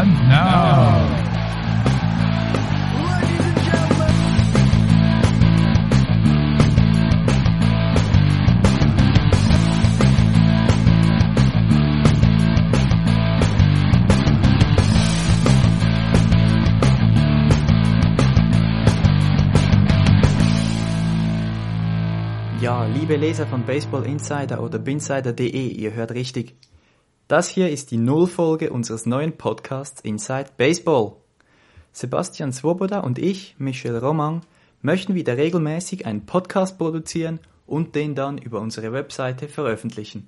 And now. Ja, liebe Leser von Baseball Insider oder binsider.de, ihr hört richtig. Das hier ist die Nullfolge unseres neuen Podcasts Inside Baseball. Sebastian Swoboda und ich, Michel Roman, möchten wieder regelmäßig einen Podcast produzieren und den dann über unsere Webseite veröffentlichen.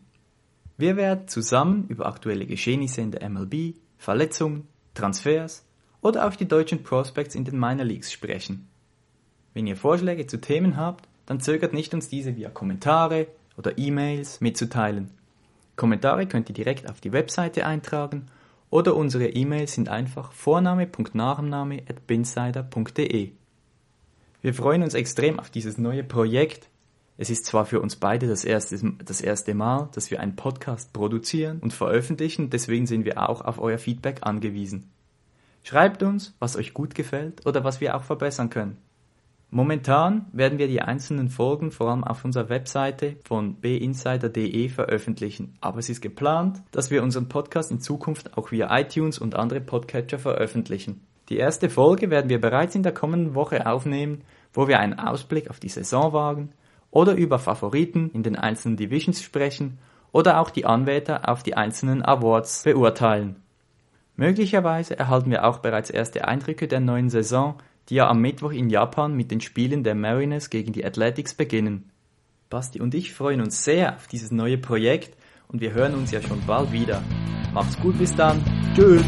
Wir werden zusammen über aktuelle Geschehnisse in der MLB, Verletzungen, Transfers oder auch die deutschen Prospects in den Minor Leagues sprechen. Wenn ihr Vorschläge zu Themen habt, dann zögert nicht, uns diese via Kommentare oder E-Mails mitzuteilen. Kommentare könnt ihr direkt auf die Webseite eintragen oder unsere E-Mails sind einfach vorname.nachname.binsider.de. Wir freuen uns extrem auf dieses neue Projekt. Es ist zwar für uns beide das erste, das erste Mal, dass wir einen Podcast produzieren und veröffentlichen, deswegen sind wir auch auf euer Feedback angewiesen. Schreibt uns, was euch gut gefällt oder was wir auch verbessern können. Momentan werden wir die einzelnen Folgen vor allem auf unserer Webseite von binsider.de veröffentlichen, aber es ist geplant, dass wir unseren Podcast in Zukunft auch via iTunes und andere Podcatcher veröffentlichen. Die erste Folge werden wir bereits in der kommenden Woche aufnehmen, wo wir einen Ausblick auf die Saison wagen oder über Favoriten in den einzelnen Divisions sprechen oder auch die Anwärter auf die einzelnen Awards beurteilen. Möglicherweise erhalten wir auch bereits erste Eindrücke der neuen Saison, die ja am Mittwoch in Japan mit den Spielen der Mariners gegen die Athletics beginnen. Basti und ich freuen uns sehr auf dieses neue Projekt und wir hören uns ja schon bald wieder. Macht's gut bis dann. Tschüss.